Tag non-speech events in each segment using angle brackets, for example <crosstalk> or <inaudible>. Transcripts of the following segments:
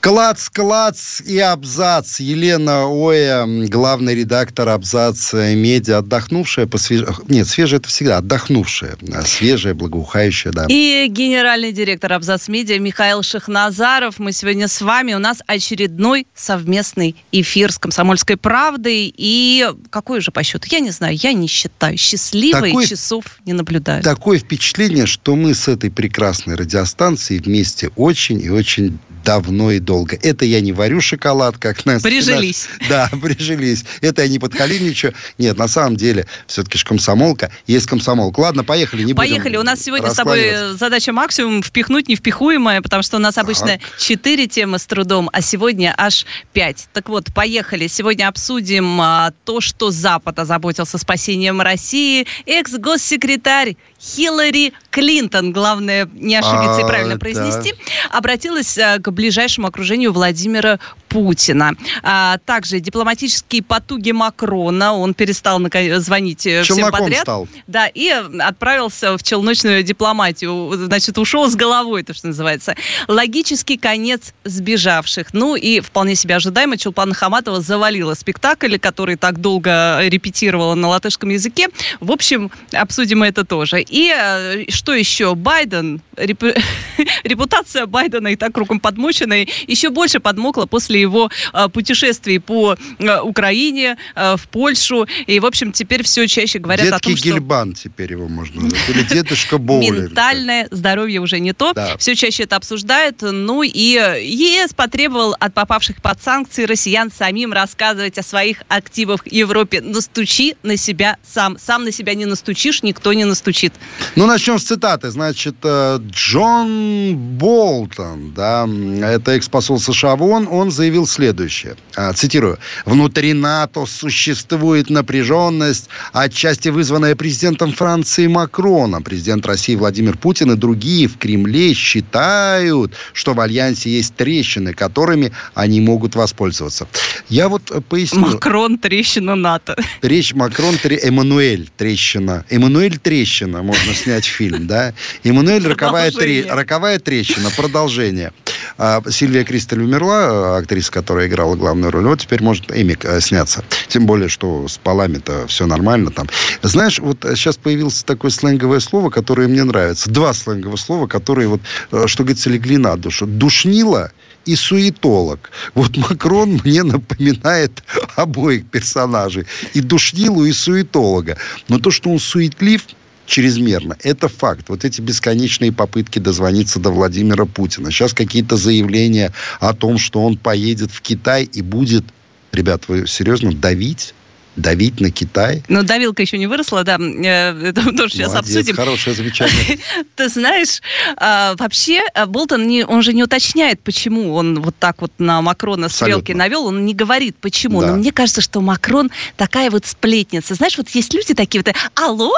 Клац, клац и абзац. Елена Оя, главный редактор абзац медиа, отдохнувшая, посвеж... нет, свежая это всегда, отдохнувшая, свежая, благоухающая, да. И генеральный директор абзац медиа Михаил Шахназаров. Мы сегодня с вами. У нас очередной совместный эфир с «Комсомольской правдой». И какой же по счету? Я не знаю, я не считаю. Счастливые такое, часов не наблюдаю. Такое впечатление, что мы с этой прекрасной радиостанцией вместе очень и очень давно и долго. Это я не варю шоколад, как нас... Прижились. Наш, да, <laughs> прижились. Это я не подхалимничаю. Нет, на самом деле, все-таки же комсомолка. Есть комсомолка. Ладно, поехали, не Поехали. У нас сегодня с тобой задача максимум впихнуть невпихуемое, потому что у нас обычно четыре темы с трудом, а сегодня аж пять. Так вот, поехали. Сегодня обсудим а, то, что Запад озаботился спасением России. Экс-госсекретарь Хиллари Клинтон, главное не ошибиться а, и правильно произнести, да. обратилась а, ближайшему окружению Владимира Путина. А, также дипломатические потуги Макрона. Он перестал звонить э, Челноком всем подряд. Стал. Да, и отправился в челночную дипломатию. Значит, ушел с головой, то, что называется. Логический конец сбежавших. Ну и вполне себе ожидаемо Чулпана Хаматова завалила спектакль, который так долго репетировала на латышском языке. В общем, обсудим это тоже. И э, что еще? Байден, <laughs> репутация Байдена и так кругом подмоченной, еще больше подмокла после его э, путешествий по э, Украине, в Польшу. И, в общем, теперь все чаще говорят Детский о том, что... Гильбан теперь его можно назвать. Или дедушка <laughs> Боулер. Ментальное здоровье уже не то. Да. Все чаще это обсуждают. Ну и ЕС потребовал от попавших под санкции россиян самим рассказывать о своих активах в Европе. Настучи на себя сам. Сам на себя не настучишь, никто не настучит. Ну, начнем с цитаты. Значит, э, Джон Болтон, да, это экс-посол США в ООН, он заявил следующее. А, цитирую. «Внутри НАТО существует напряженность, отчасти вызванная президентом Франции Макроном. Президент России Владимир Путин и другие в Кремле считают, что в Альянсе есть трещины, которыми они могут воспользоваться». Я вот э, поясню. Макрон, трещина НАТО. Речь Макрон. Эммануэль, трещина. Эммануэль, трещина. Можно снять фильм, да? Эммануэль, роковая, тре... роковая трещина. Продолжение. А Сильвия Кристаль умерла, актриса, которая играла главную роль. Вот теперь может Эмик э, сняться. Тем более, что с полами-то все нормально там. Знаешь, вот сейчас появилось такое сленговое слово, которое мне нравится. Два сленговых слова, которые вот, э, что говорится, легли на душу. Душнило и суетолог. Вот Макрон мне напоминает обоих персонажей. И душнилу, и суетолога. Но то, что он суетлив, чрезмерно. Это факт. Вот эти бесконечные попытки дозвониться до Владимира Путина. Сейчас какие-то заявления о том, что он поедет в Китай и будет, ребят, вы серьезно давить давить на Китай. Но давилка еще не выросла, да, э, <laughs> это мы тоже сейчас Молодец, обсудим. хорошее замечание. <laughs> Ты знаешь, а, вообще а, Болтон, не, он же не уточняет, почему он вот так вот на Макрона стрелки навел, он не говорит, почему. Да. Но мне кажется, что Макрон такая вот сплетница. Знаешь, вот есть люди такие вот, алло,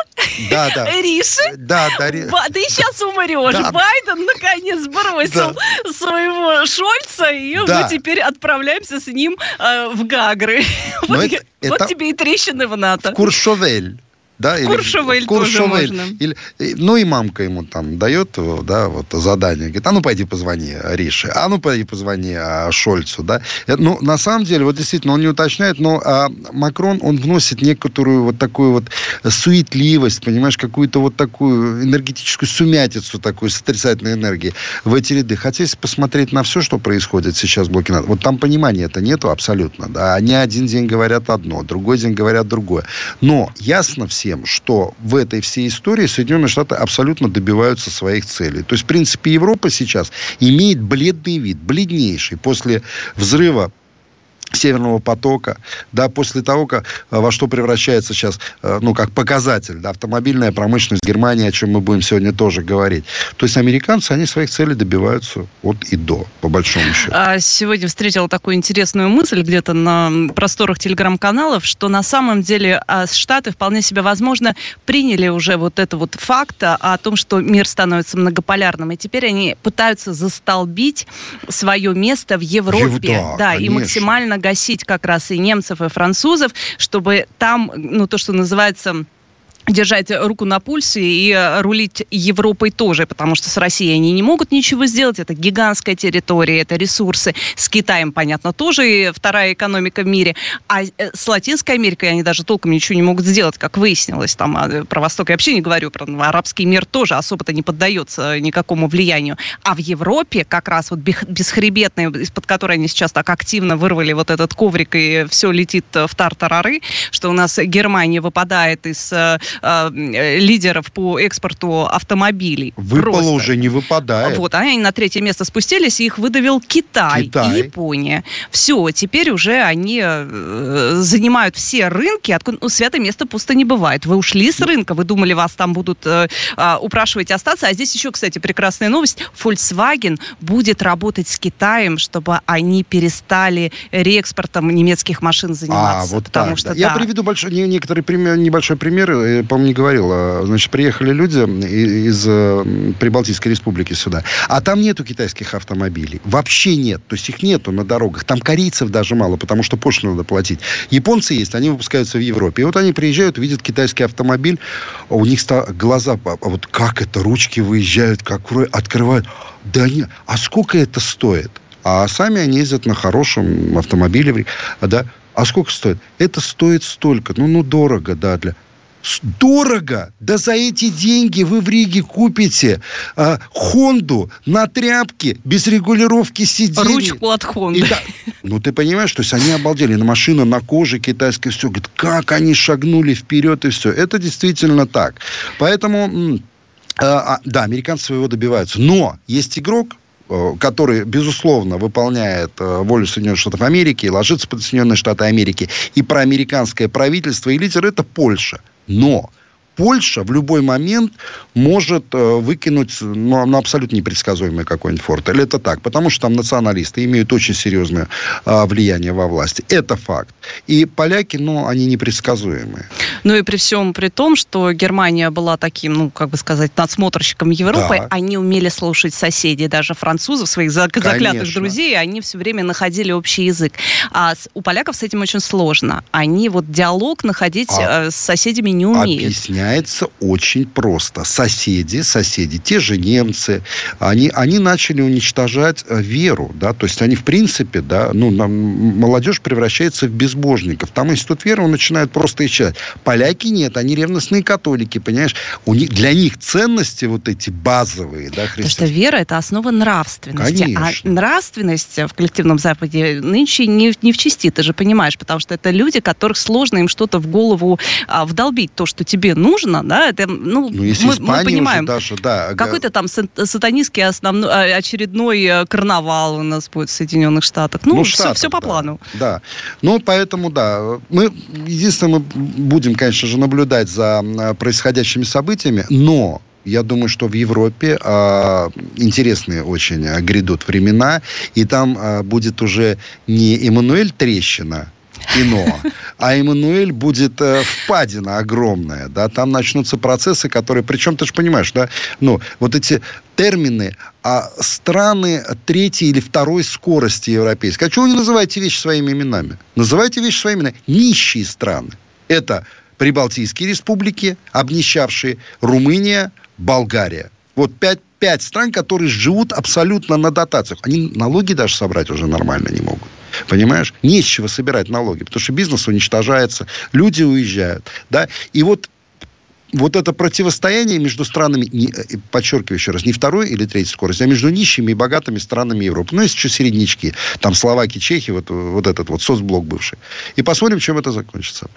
да, <laughs> да. Риши, да, да, Ба, ты сейчас умрешь. Да. Байден наконец бросил да. своего Шольца, и да. мы теперь отправляемся с ним э, в Гагры. Вот, это, это... тебе и трещины в НАТО. Куршовель да, или Куршевель, Куршевель тоже можно. Или, ну и мамка ему там дает, да, вот задание, говорит, а ну пойди позвони Рише, а ну пойди позвони а, Шольцу, да. Это, ну, на самом деле, вот действительно, он не уточняет, но а, Макрон, он вносит некоторую вот такую вот суетливость, понимаешь, какую-то вот такую энергетическую сумятицу такую с отрицательной энергией в эти ряды. Хотя, если посмотреть на все, что происходит сейчас в блоке НАТО, вот там понимания это нету абсолютно, да. Они один день говорят одно, другой день говорят другое. Но ясно всем, тем, что в этой всей истории Соединенные Штаты абсолютно добиваются своих целей. То есть, в принципе, Европа сейчас имеет бледный вид, бледнейший. После взрыва Северного потока, да, после того, как, э, во что превращается сейчас, э, ну, как показатель, да, автомобильная промышленность Германии, о чем мы будем сегодня тоже говорить. То есть американцы, они своих целей добиваются от и до, по большому счету. А сегодня встретила такую интересную мысль где-то на просторах телеграм-каналов, что на самом деле а, Штаты вполне себе возможно приняли уже вот это вот факт о том, что мир становится многополярным, и теперь они пытаются застолбить свое место в Европе, Ев, да, да и максимально гасить как раз и немцев, и французов, чтобы там, ну, то, что называется держать руку на пульсе и э, рулить Европой тоже, потому что с Россией они не могут ничего сделать. Это гигантская территория, это ресурсы. С Китаем, понятно, тоже и вторая экономика в мире. А э, с Латинской Америкой они даже толком ничего не могут сделать, как выяснилось. Там а, про Восток я вообще не говорю, про арабский мир тоже особо-то не поддается никакому влиянию. А в Европе как раз вот бесхребетная, из-под которой они сейчас так активно вырвали вот этот коврик и все летит в тартарары, что у нас Германия выпадает из э, э, лидеров по экспорту автомобилей. Выпало Просто. уже, не выпадает. Вот, они на третье место спустились, и их выдавил Китай, Китай. и Япония. Все, теперь уже они э, занимают все рынки, откуда ну, святое место пусто не бывает. Вы ушли с рынка, вы думали, вас там будут э, э, упрашивать остаться. А здесь еще, кстати, прекрасная новость. Volkswagen будет работать с Китаем, чтобы они перестали реэкспортом немецких машин заниматься. А, вот потому так, что, да. Я приведу большой, некоторый пример, небольшой пример по-моему, не говорил. А, значит, приехали люди из э, Прибалтийской республики сюда. А там нету китайских автомобилей. Вообще нет. То есть их нету на дорогах. Там корейцев даже мало, потому что пошлину надо платить. Японцы есть, они выпускаются в Европе. И вот они приезжают, видят китайский автомобиль, а у них глаза, а вот как это, ручки выезжают, как открывают. Да нет, а сколько это стоит? А сами они ездят на хорошем автомобиле, да, а сколько стоит? Это стоит столько. Ну, ну, дорого, да, для... Дорого! Да за эти деньги вы в Риге купите а, Хонду на тряпке без регулировки сидений. Ручку от Хонды. Да, ну, ты понимаешь, то есть они обалдели. На машина на коже китайская, все. Говорит, как они шагнули вперед и все. Это действительно так. Поэтому, а, да, американцы своего добиваются. Но есть игрок, э, который, безусловно, выполняет э, волю Соединенных Штатов Америки, ложится под Соединенные Штаты Америки, и проамериканское правительство, и лидер – это Польша. Но Польша в любой момент может э, выкинуть ну, ну, абсолютно непредсказуемый какой-нибудь форт. Или это так? Потому что там националисты имеют очень серьезное э, влияние во власти. Это факт. И поляки, ну, они непредсказуемые. Ну и при всем при том, что Германия была таким, ну, как бы сказать, надсмотрщиком Европы, да. они умели слушать соседей, даже французов, своих заклятых Конечно. друзей, они все время находили общий язык. А у поляков с этим очень сложно. Они вот диалог находить а, э, с соседями не умеют. Объясняю объясняется очень просто. Соседи, соседи, те же немцы, они, они начали уничтожать э, веру, да, то есть они, в принципе, да, ну, молодежь превращается в безбожников. Там институт веры, он начинает просто исчезать. Поляки нет, они ревностные католики, понимаешь? У них, для них ценности вот эти базовые, да, Потому что вера – это основа нравственности. А Конечно. А нравственность в коллективном Западе нынче не, не в чести, ты же понимаешь, потому что это люди, которых сложно им что-то в голову а, вдолбить, то, что тебе нужно, нужно, да, это, ну, ну если мы, мы понимаем, даже, да, какой-то там сатанистский основной, а, очередной э, карнавал у нас будет в Соединенных Штатах. Ну, ну Штатах, все, все по да, плану. Да, ну, поэтому, да, мы, единственное, мы будем, конечно же, наблюдать за происходящими событиями, но я думаю, что в Европе а, интересные очень а, грядут времена, и там а, будет уже не Эммануэль Трещина, кино. А Эммануэль будет э, впадина огромная, да, там начнутся процессы, которые, причем ты же понимаешь, да, ну, вот эти термины, а страны третьей или второй скорости европейской. А чего вы не называете вещи своими именами? Называйте вещи своими именами. Нищие страны. Это Прибалтийские республики, обнищавшие, Румыния, Болгария. Вот пять, пять стран, которые живут абсолютно на дотациях. Они налоги даже собрать уже нормально не могут. Понимаешь? Не с чего собирать налоги, потому что бизнес уничтожается, люди уезжают. Да? И вот вот это противостояние между странами, не, э, подчеркиваю еще раз, не второй или третьей скорости, а между нищими и богатыми странами Европы. Ну, есть еще середнячки. Там Словакия, Чехия, вот, вот этот вот соцблок бывший. И посмотрим, чем это закончится.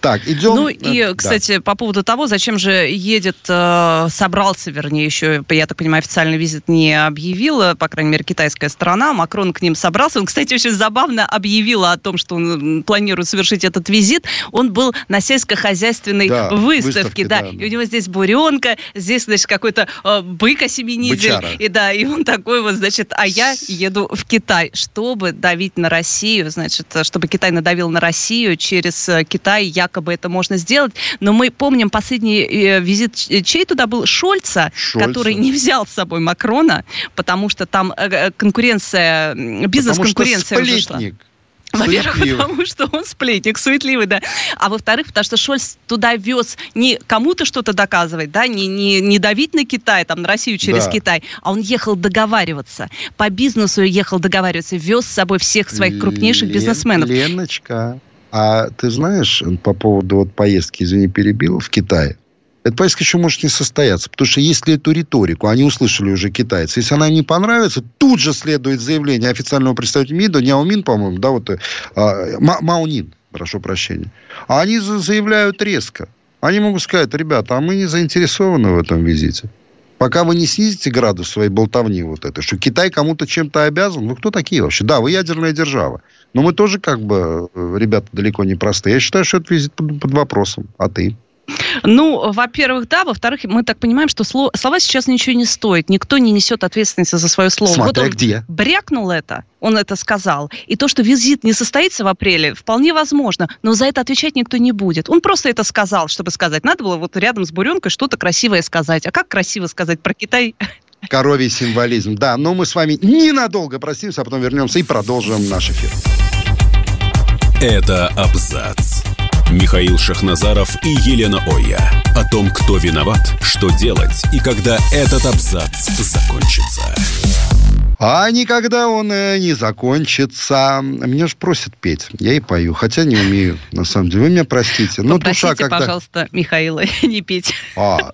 Так, идем... Ну, и, кстати, да. по поводу того, зачем же едет, э, собрался, вернее, еще, я так понимаю, официальный визит не объявила, по крайней мере, китайская сторона. Макрон к ним собрался. Он, кстати, очень забавно объявил о том, что он планирует совершить этот визит. Он был на сельскохозяйственной да, выставке, выставке да. да. И у него здесь буренка, здесь, значит, какой-то э, бык осеменитель. И да, и он такой вот, значит, а я еду в Китай, чтобы давить на Россию, значит, чтобы Китай надавил на Россию через э, Китай, якобы это можно сделать. Но мы помним последний э, визит, чей туда был? Шольца, Шольца, который не взял с собой Макрона, потому что там э, э конкуренция, бизнес-конкуренция уже шла. Во-первых, потому что он сплетник, суетливый, да. А во-вторых, потому что Шольц туда вез не кому-то что-то доказывать, да, не, не, не давить на Китай, там, на Россию через да. Китай, а он ехал договариваться. По бизнесу ехал договариваться, вез с собой всех своих крупнейших Лен, бизнесменов. Леночка, а ты знаешь по поводу вот поездки, извини, перебил, в Китай? Эта поездка еще может не состояться. Потому что если эту риторику, они услышали уже китайцы, если она не понравится, тут же следует заявление официального представителя МИДа, Няомин, по-моему, да, вот, а, Маунин, прошу прощения. А они заявляют резко. Они могут сказать, ребята, а мы не заинтересованы в этом визите. Пока вы не снизите градус своей болтовни вот этой, что Китай кому-то чем-то обязан, вы кто такие вообще? Да, вы ядерная держава. Но мы тоже как бы, э, ребята, далеко не простые. Я считаю, что это визит под, под вопросом. А ты? Ну, во-первых, да. Во-вторых, мы так понимаем, что слова сейчас ничего не стоят. Никто не несет ответственности за свое слово. Смотря вот он где. брякнул это, он это сказал. И то, что визит не состоится в апреле, вполне возможно. Но за это отвечать никто не будет. Он просто это сказал, чтобы сказать. Надо было вот рядом с буренкой что-то красивое сказать. А как красиво сказать про Китай? Коровий символизм. Да, но мы с вами ненадолго простимся, а потом вернемся и продолжим наш эфир. Это абзац. Михаил Шахназаров и Елена Оя. О том, кто виноват, что делать и когда этот абзац закончится. А никогда он э, не закончится. Меня же просят петь. Я и пою, хотя не умею, на самом деле. Вы меня простите. Но душа когда... пожалуйста, Михаила, <laughs> не петь. А,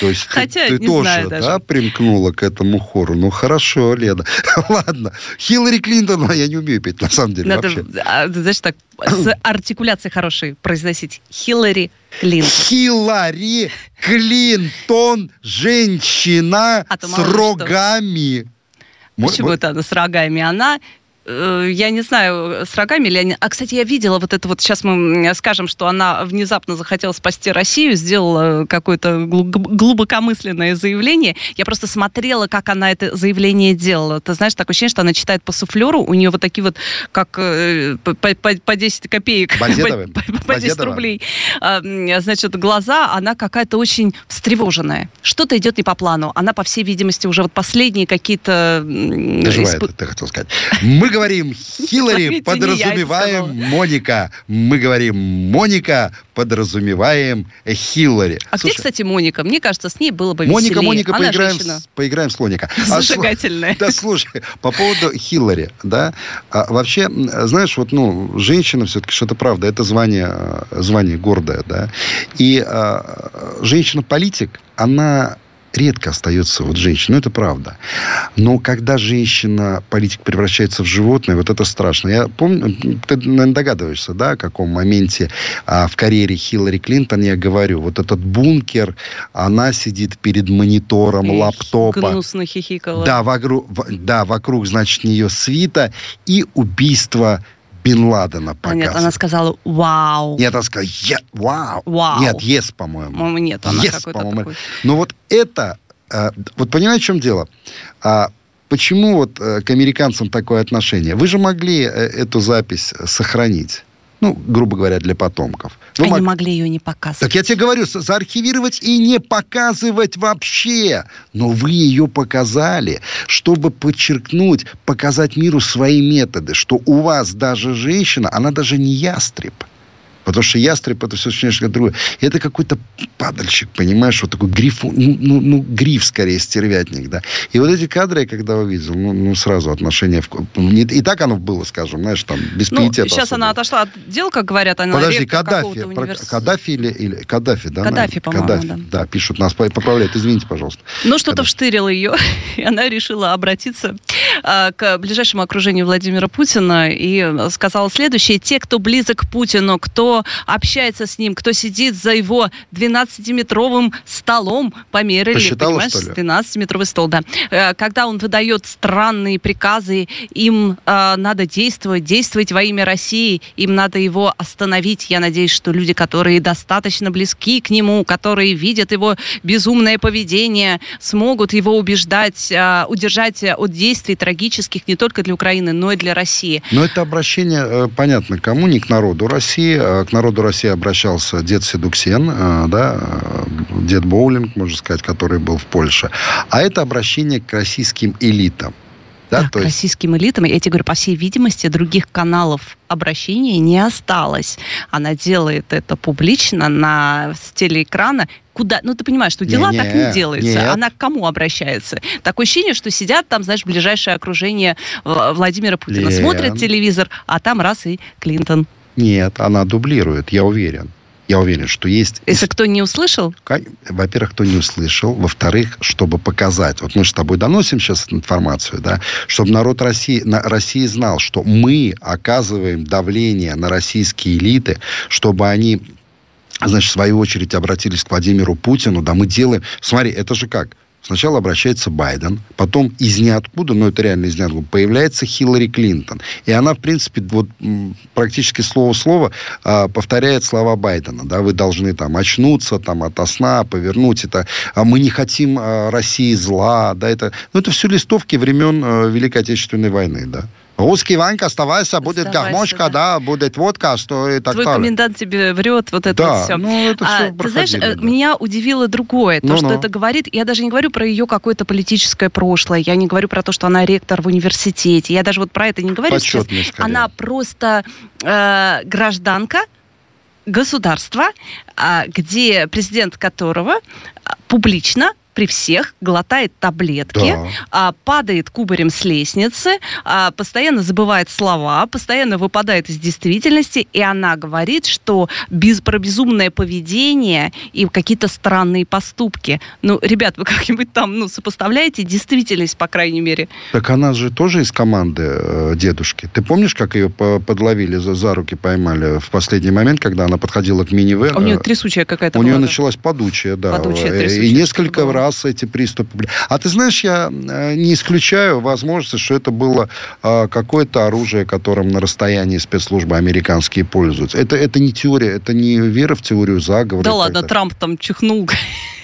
то есть Хотя, ты, ты тоже знаю да, даже. примкнула к этому хору. Ну, хорошо, Лена. <laughs> Ладно. Хиллари Клинтон, а я не умею петь, на самом деле, Надо, вообще. А, знаешь, так, с артикуляцией хорошей произносить. Хиллари Клинтон. Хиллари Клинтон, женщина а с рогами. Почему это она с рогами? Она я не знаю, с рогами или они... А, кстати, я видела вот это вот, сейчас мы скажем, что она внезапно захотела спасти Россию, сделала какое-то глубокомысленное заявление. Я просто смотрела, как она это заявление делала. Ты знаешь, такое ощущение, что она читает по суфлеру, у нее вот такие вот, как э, по, по, <laughs> по 10 копеек, по, по 10 рублей. А, значит, глаза, она какая-то очень встревоженная. Что-то идет не по плану. Она, по всей видимости, уже вот последние какие-то... Доживает, исп... ты хотел сказать. Мы говорим Хиллари, подразумеваем Моника. Мы говорим Моника, подразумеваем Хиллари. А Слушай, где, кстати, Моника? Мне кажется, с ней было бы Моника, веселее. Моника, Она поиграем, с, поиграем с Лоника. Зажигательная. А, да, слушай, по поводу Хиллари, да, а, вообще, знаешь, вот, ну, женщина все-таки, что это правда, это звание, звание гордое, да, и а, женщина-политик, она редко остается вот женщина. Ну, это правда. Но когда женщина, политик превращается в животное, вот это страшно. Я помню, ты, наверное, догадываешься, да, о каком моменте а, в карьере Хиллари Клинтон я говорю. Вот этот бункер, она сидит перед монитором Эх, лаптопа. Гнусно хихикала. Да, вокруг, да, вокруг, значит, нее свита и убийство Бен Ладена показывает. А нет, она сказала «Вау». Нет, она сказала я, «Вау». Вау. Нет, «Yes», по-моему. По-моему, нет, она yes, какой-то по-моему. такой. Но вот это... Э, вот понимаете, в чем дело? А, почему вот э, к американцам такое отношение? Вы же могли э, эту запись сохранить ну, грубо говоря, для потомков. Ну, Они мог... могли ее не показывать. Так я тебе говорю, заархивировать и не показывать вообще. Но вы ее показали, чтобы подчеркнуть, показать миру свои методы, что у вас даже женщина, она даже не ястреб. Потому что ястреб это все немножко другое. Это какой-то падальщик, понимаешь, вот такой гриф, ну, ну, ну, гриф скорее, стервятник, да. И вот эти кадры я когда увидел, ну, ну сразу отношение... В... И так оно было, скажем, знаешь, там, без ну, сейчас особо. она отошла от дел, как говорят, она Подожди, Каддафи, про... Каддафи или, или... Каддафи, да? Каддафи, по-моему, Каддафи, да. Да, пишут, нас поправляют, извините, пожалуйста. Ну, что-то вштырило ее, <laughs> и она решила обратиться а, к ближайшему окружению Владимира Путина и сказала следующее. Те, кто близок к Путину, кто общается с ним, кто сидит за его 12-метровым столом, померили, Посчитала, понимаешь, 12-метровый стол, да. Э, когда он выдает странные приказы, им э, надо действовать, действовать во имя России, им надо его остановить. Я надеюсь, что люди, которые достаточно близки к нему, которые видят его безумное поведение, смогут его убеждать, э, удержать от действий трагических не только для Украины, но и для России. Но это обращение, понятно, кому, не к народу России. К народу России обращался дед Седуксен, э, да, э, дед Боулинг, можно сказать, который был в Польше. А это обращение к российским элитам. Да, да к есть... российским элитам. Я тебе говорю, по всей видимости, других каналов обращения не осталось. Она делает это публично на телеэкрана. Куда? Ну, ты понимаешь, что дела не, так не делаются. Нет. Она к кому обращается? Такое ощущение, что сидят там, знаешь, ближайшее окружение Владимира Путина. Лен. Смотрят телевизор, а там раз и Клинтон. Нет, она дублирует, я уверен. Я уверен, что есть... Если кто не услышал? Во-первых, кто не услышал. Во-вторых, чтобы показать. Вот мы с тобой доносим сейчас информацию, да, чтобы народ России, на, России знал, что мы оказываем давление на российские элиты, чтобы они значит, в свою очередь обратились к Владимиру Путину, да, мы делаем... Смотри, это же как? Сначала обращается Байден, потом из ниоткуда, но это реально из ниоткуда, появляется Хиллари Клинтон. И она, в принципе, вот практически слово в слово а, повторяет слова Байдена. Да, вы должны там очнуться там от сна, повернуть это. А мы не хотим а, России зла. Да, это, ну, это все листовки времен а, Великой Отечественной войны. Да. Русский Ванька, оставайся, будет оставайся, гармошка, да. да, будет водка, что и так Твой далее. комендант тебе врет, вот это да, вот все. ну это все а, Ты знаешь, да. меня удивило другое, то, ну, что ну. это говорит, я даже не говорю про ее какое-то политическое прошлое, я не говорю про то, что она ректор в университете, я даже вот про это не говорю Почетный, сейчас. Она просто э, гражданка, государства, а, где президент которого а, публично при всех глотает таблетки, да. а, падает кубарем с лестницы, а, постоянно забывает слова, постоянно выпадает из действительности, и она говорит, что без, про безумное поведение и какие-то странные поступки. Ну, ребят, вы <laughs> как-нибудь там ну, сопоставляете действительность, по крайней мере? Так она же тоже из команды э, дедушки. Ты помнишь, как ее подловили, за, за руки поймали в последний момент, когда она подходила к минивэн? А у нее трясучая какая-то У была, нее да? началась подучая, да. Подучая, трясучая, и несколько раз раз эти приступы. А ты знаешь, я э, не исключаю возможности, что это было э, какое-то оружие, которым на расстоянии спецслужбы американские пользуются. Это, это не теория, это не вера в теорию заговора. Да ладно, Трамп там чихнул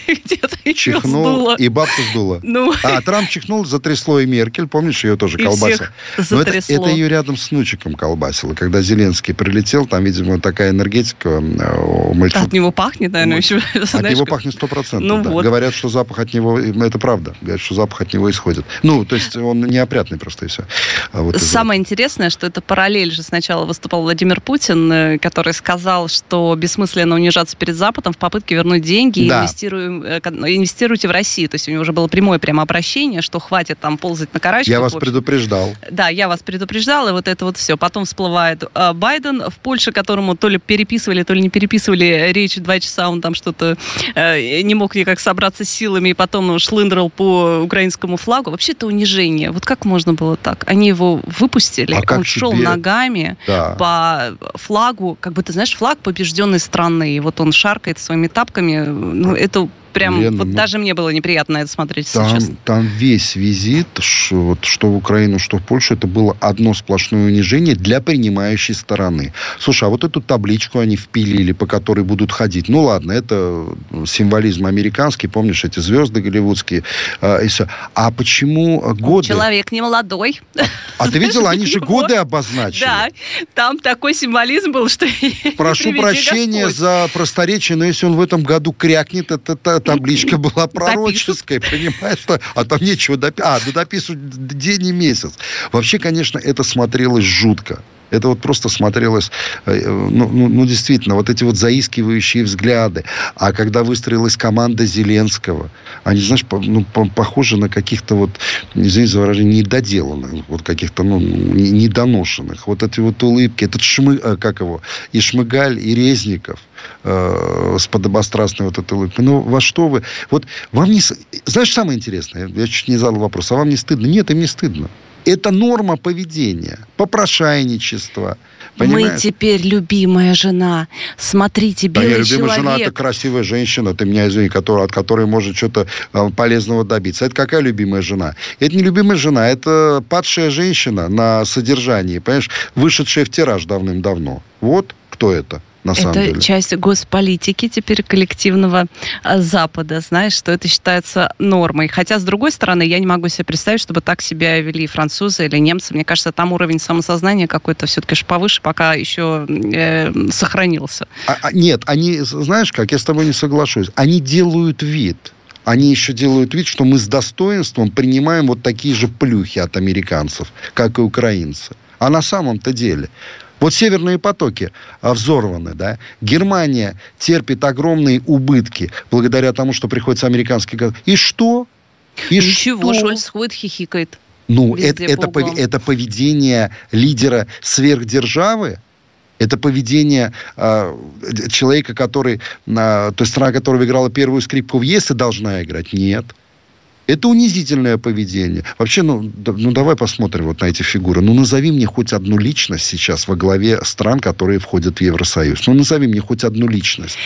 где-то чихнул, и бабку сдуло. Ну. А Трамп чихнул, затрясло и Меркель, помнишь, ее тоже колбасил. Но это, это ее рядом с внучиком колбасило. Когда Зеленский прилетел, там, видимо, такая энергетика э, у мальчика. От него пахнет, наверное, еще. <laughs> От знаешь, него пахнет сто процентов, ну, да. вот. Говорят, что запах от него, это правда, говорят, что запах от него исходит. Ну, то есть он неопрятный просто и все. А вот Самое интересное, что это параллель же сначала выступал Владимир Путин, э, который сказал, что бессмысленно унижаться перед Западом в попытке вернуть деньги, да. инвестируем инвестируйте в Россию. То есть у него уже было прямое прямо обращение, что хватит там ползать на карачках. Я вас предупреждал. Да, я вас предупреждал, и вот это вот все. Потом всплывает э, Байден в Польше, которому то ли переписывали, то ли не переписывали речь два часа, он там что-то э, не мог никак собраться с силами, и потом шлындрал по украинскому флагу. Вообще это унижение. Вот как можно было так? Они его выпустили, а он шел тебе... ногами да. по флагу, как бы ты знаешь, флаг побежденной страны, и вот он шаркает своими тапками. Ну, это прям, Лена, вот ну, даже мне было неприятно это смотреть, там, честно. Там весь визит, что, вот, что в Украину, что в Польшу, это было одно сплошное унижение для принимающей стороны. Слушай, а вот эту табличку они впилили, по которой будут ходить. Ну ладно, это символизм американский, помнишь, эти звезды голливудские. А, и все. а почему годы? Человек не молодой. А ты видела, они же <laughs> годы обозначили. Да, там такой символизм был, что... Прошу <laughs> прощения за просторечие, но если он в этом году крякнет, это табличка была пророческая, понимаешь? Что, а там нечего дописывать. А, да дописывать день и месяц. Вообще, конечно, это смотрелось жутко. Это вот просто смотрелось, э, ну, ну, ну, действительно, вот эти вот заискивающие взгляды. А когда выстроилась команда Зеленского, они, знаешь, по, ну, по, похожи на каких-то вот, извините за выражение, недоделанных, вот каких-то, ну, недоношенных. Вот эти вот улыбки, этот шмы, э, как его, и Шмыгаль, и Резников э, с подобострастной вот этой улыбкой. Ну, во что вы... Вот вам не... Знаешь, самое интересное, я чуть не задал вопрос, а вам не стыдно? Нет, им не стыдно. Это норма поведения, попрошайничество. Понимаешь? Мы теперь любимая жена. Смотрите, белый да, я любимая человек. жена – это красивая женщина, ты меня извини, которая, от которой может что-то э, полезного добиться. Это какая любимая жена? Это не любимая жена, это падшая женщина на содержании, понимаешь, вышедшая в тираж давным-давно. Вот кто это на самом это деле. часть госполитики теперь коллективного а, Запада, знаешь, что это считается нормой. Хотя, с другой стороны, я не могу себе представить, чтобы так себя вели французы или немцы. Мне кажется, там уровень самосознания какой-то все-таки повыше, пока еще э, сохранился. А, а, нет, они, знаешь как, я с тобой не соглашусь, они делают вид, они еще делают вид, что мы с достоинством принимаем вот такие же плюхи от американцев, как и украинцы. А на самом-то деле вот северные потоки взорваны, да. Германия терпит огромные убытки благодаря тому, что приходится американский газ. И что? И Ничего, что? Шольц ходит, хихикает. Ну, это, это, это поведение лидера сверхдержавы, это поведение э, человека, который, э, то есть страна, которая играла первую скрипку в ЕС и должна играть. Нет. Это унизительное поведение. Вообще, ну, да, ну давай посмотрим вот на эти фигуры. Ну назови мне хоть одну личность сейчас во главе стран, которые входят в Евросоюз. Ну назови мне хоть одну личность.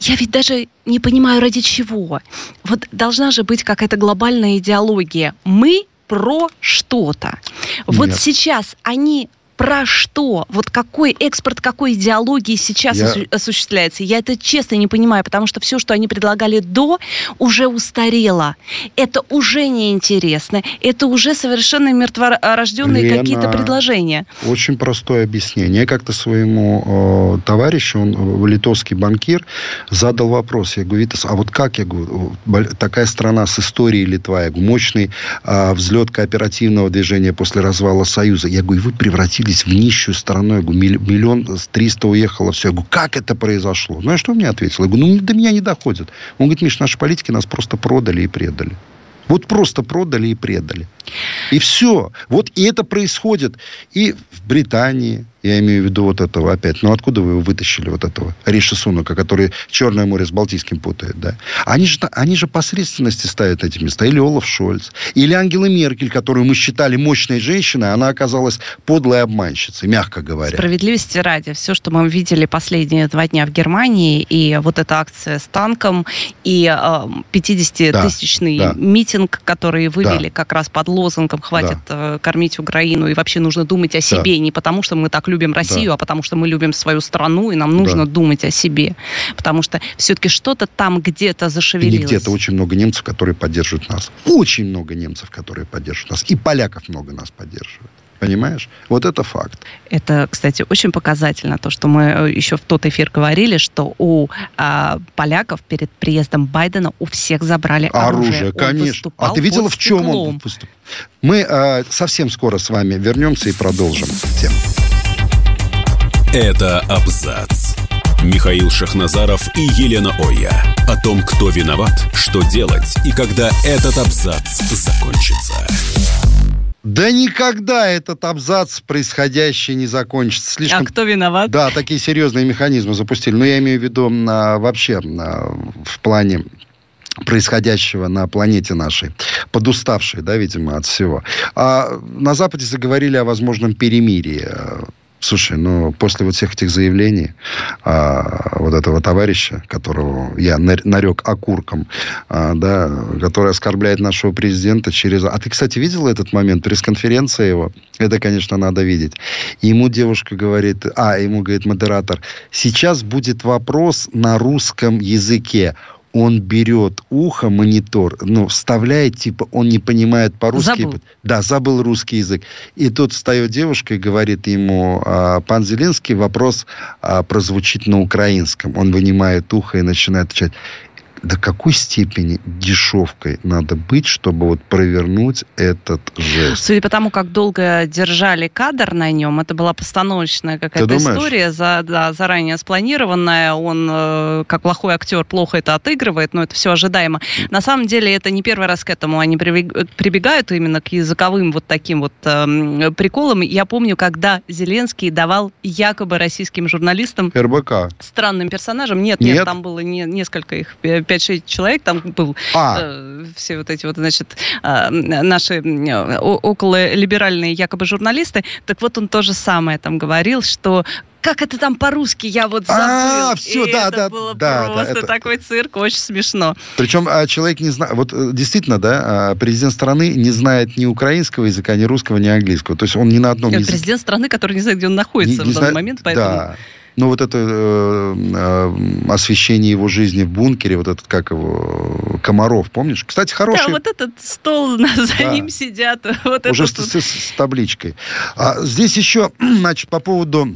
Я ведь даже не понимаю, ради чего. Вот должна же быть какая-то глобальная идеология. Мы про что-то. Вот сейчас они про что? Вот какой экспорт какой идеологии сейчас я... осуществляется? Я это честно не понимаю, потому что все, что они предлагали до, уже устарело. Это уже неинтересно. Это уже совершенно мертворожденные какие-то предложения. Очень простое объяснение. Я как-то своему э, товарищу, он э, литовский банкир, задал вопрос. Я говорю, Витас, а вот как, я говорю, такая страна с историей Литва, я говорю, мощный э, взлет кооперативного движения после развала Союза. Я говорю, вы превратили скатились в нищую страну. Я говорю, миллион триста уехало, все. Я говорю, как это произошло? Ну, а что мне ответил? Я говорю, ну, до меня не доходит. Он говорит, Миш, наши политики нас просто продали и предали. Вот просто продали и предали. И все. Вот и это происходит и в Британии, я имею в виду вот этого опять. Ну, откуда вы его вытащили, вот этого Риши Сунука, который Черное море с Балтийским путает, да? Они же, они же посредственности ставят эти места. Или Олаф Шольц, или Ангела Меркель, которую мы считали мощной женщиной, она оказалась подлой обманщицей, мягко говоря. Справедливости ради. Все, что мы видели последние два дня в Германии, и вот эта акция с танком, и э, 50-тысячный да, да. митинг, который вывели да. как раз под лозунгом «Хватит да. э, кормить Украину», и вообще нужно думать о себе, да. не потому что мы так любим Россию, да. а потому что мы любим свою страну, и нам нужно да. думать о себе. Потому что все-таки что-то там где-то зашевелилось. И где-то очень много немцев, которые поддерживают нас. Очень много немцев, которые поддерживают нас. И поляков много нас поддерживают. Понимаешь? Вот это факт. Это, кстати, очень показательно, то, что мы э, еще в тот эфир говорили, что у а, поляков перед приездом Байдена у всех забрали оружие. Оружие, конечно. А ты видела, в чем он выступал? Мы а, совсем скоро с вами вернемся и продолжим тему. Это абзац. Михаил Шахназаров и Елена Оя. О том, кто виноват, что делать и когда этот абзац закончится. Да никогда этот абзац происходящий не закончится. Слишком... А кто виноват? Да, такие серьезные механизмы запустили. Но я имею в виду а, вообще а, в плане происходящего на планете нашей, подуставшей, да, видимо, от всего. А на Западе заговорили о возможном перемирии. Слушай, ну, после вот всех этих заявлений а, вот этого товарища, которого я нарек окурком, а, да, который оскорбляет нашего президента через... А ты, кстати, видел этот момент, пресс-конференция его? Это, конечно, надо видеть. ему девушка говорит, а, ему говорит модератор, сейчас будет вопрос на русском языке он берет ухо, монитор, ну, вставляет, типа, он не понимает по-русски. Забыл. Да, забыл русский язык. И тут встает девушка и говорит ему, а, пан Зеленский, вопрос а, прозвучит на украинском. Он вынимает ухо и начинает отвечать до какой степени дешевкой надо быть, чтобы вот провернуть этот жест? Судя по тому, как долго держали кадр на нем, это была постановочная какая-то история, за, да, заранее спланированная. Он, э, как плохой актер, плохо это отыгрывает, но это все ожидаемо. На самом деле, это не первый раз к этому они прибегают именно к языковым вот таким вот э, приколам. Я помню, когда Зеленский давал якобы российским журналистам... РБК. Странным персонажам. Нет, нет, нет там было не, несколько их 5-6 человек там был. А. Э, все вот эти вот, значит, э, наши около либеральные якобы журналисты. Так вот он то же самое там говорил, что как это там по-русски, я вот забыл. А, все, и да, это да, было да, просто да, это... такой цирк, очень смешно. Причем а, человек не знает, вот э, действительно, да, а, президент страны не знает ни украинского языка, ни русского, ни английского. То есть он ни на одном языке. Президент страны, который не знает, где он находится не, в данный знает... момент, поэтому... Да. Ну, вот это э, э, освещение его жизни в бункере, вот этот, как его, Комаров, помнишь? Кстати, хороший... Да, вот этот стол, <laughs> за да. ним сидят. <laughs> Вот Уже с, с, с табличкой. А здесь еще, <clears throat> значит, по поводу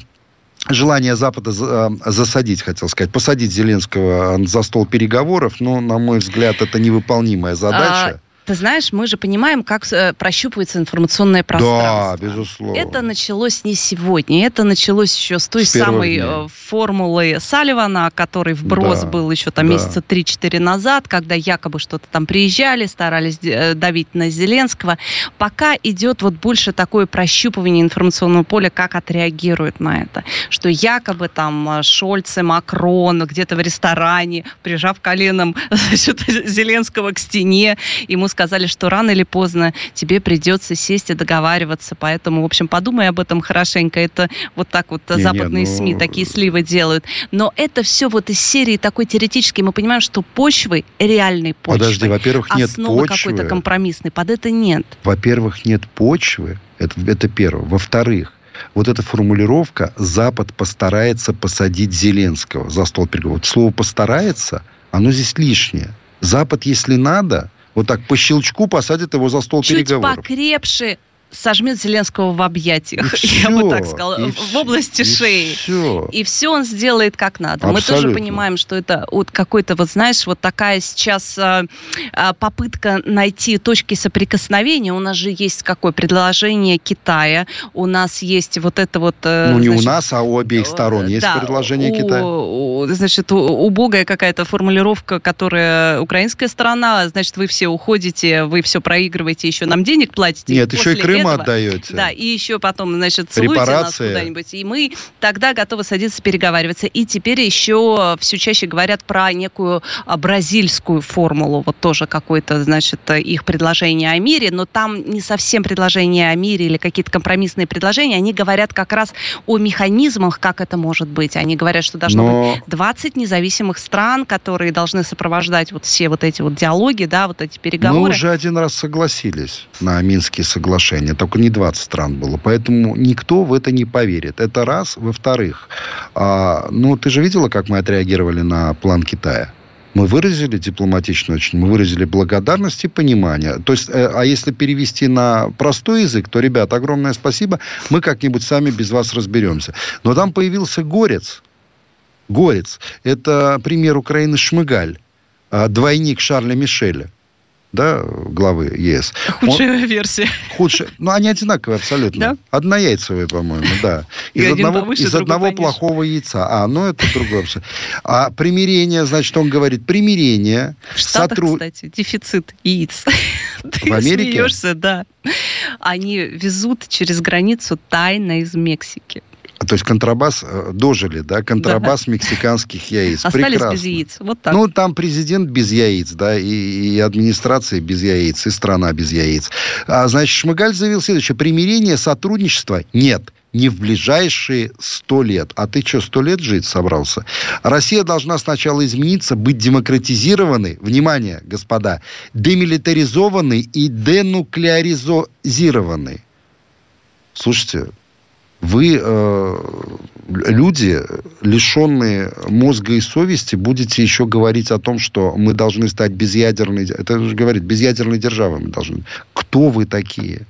желание Запада э, засадить, хотел сказать, посадить Зеленского за стол переговоров, но, на мой взгляд, это невыполнимая задача. А, ты знаешь, мы же понимаем, как э, прощупывается информационное пространство. Да, безусловно. Это началось не сегодня, это началось еще с той с самой дня. Э, формулы Салливана, который вброс да, был еще там да. месяца 3-4 назад, когда якобы что-то там приезжали, старались э, давить на Зеленского. Пока идет вот больше такое прощупывание информационного поля, как отреагируют на это. Что якобы там Шольц и Макрон где-то в ресторане, прижав коленом <laughs> Зеленского к стене, ему сказали, что рано или поздно тебе придется сесть и договариваться. Поэтому, в общем, подумай об этом хорошенько. Это вот так вот не, западные не, ну... СМИ такие сливы делают. Но это все вот из серии такой теоретической. Мы понимаем, что почвы, реальной почвы, Подожди, во-первых, нет почвы. какой-то компромиссной. Под это нет. Во-первых, нет почвы. Это, это первое. Во-вторых, вот эта формулировка «Запад постарается посадить Зеленского за стол переговоров». Слово «постарается», оно здесь лишнее. Запад, если надо, вот так по щелчку посадят его за стол Чуть переговоров. Чуть покрепше сожмет Зеленского в объятиях, все, <laughs> я бы так сказала, в все, области и шеи. Все. И все он сделает как надо. Абсолютно. Мы тоже понимаем, что это вот какой-то, вот знаешь, вот такая сейчас а, а, попытка найти точки соприкосновения. У нас же есть какое предложение Китая, у нас есть вот это вот... Э, ну, не значит, у нас, а у обеих сторон есть да, предложение у, Китая. У, значит, у, убогая какая-то формулировка, которая украинская сторона, значит, вы все уходите, вы все проигрываете, еще нам денег платите. Нет, еще и Крым этого. отдаете. Да, и еще потом, значит, целуйте нас куда-нибудь. И мы тогда готовы садиться переговариваться. И теперь еще все чаще говорят про некую а, бразильскую формулу. Вот тоже какое-то, значит, их предложение о мире. Но там не совсем предложение о мире или какие-то компромиссные предложения. Они говорят как раз о механизмах, как это может быть. Они говорят, что должно Но... быть 20 независимых стран, которые должны сопровождать вот все вот эти вот диалоги, да, вот эти переговоры. Мы уже один раз согласились на Минские соглашения только не 20 стран было. Поэтому никто в это не поверит. Это раз. Во-вторых, а, ну, ты же видела, как мы отреагировали на план Китая? мы выразили дипломатично очень, мы выразили благодарность и понимание. То есть, э, а если перевести на простой язык, то, ребят, огромное спасибо, мы как-нибудь сами без вас разберемся. Но там появился Горец. Горец. Это пример Украины Шмыгаль, а, двойник Шарля Мишеля да, главы ЕС. Худшая он, версия. Худшая. Ну, они одинаковые абсолютно. Да? Однояйцевые, по-моему, да. Из одного, повыше, из одного плохого яйца. А, ну, это другое. А примирение, значит, он говорит, примирение. В Штатах, сотруд... кстати, дефицит яиц. <laughs> В Америке? смеешься, да. Они везут через границу тайно из Мексики. То есть контрабас э, дожили, да, контрабас да. мексиканских яиц. Остались Прекрасно. без яиц. Вот так. Ну, там президент без яиц, да, и, и администрация без яиц, и страна без яиц. А, значит, Шмыгаль заявил следующее. Примирение, сотрудничества нет не в ближайшие сто лет. А ты что, сто лет жить собрался? Россия должна сначала измениться, быть демократизированной, внимание, господа, демилитаризованной и денуклеаризованной. Слушайте, вы, э, люди, лишенные мозга и совести, будете еще говорить о том, что мы должны стать безъядерной... Это же говорит, безъядерной державой мы должны. Кто вы такие?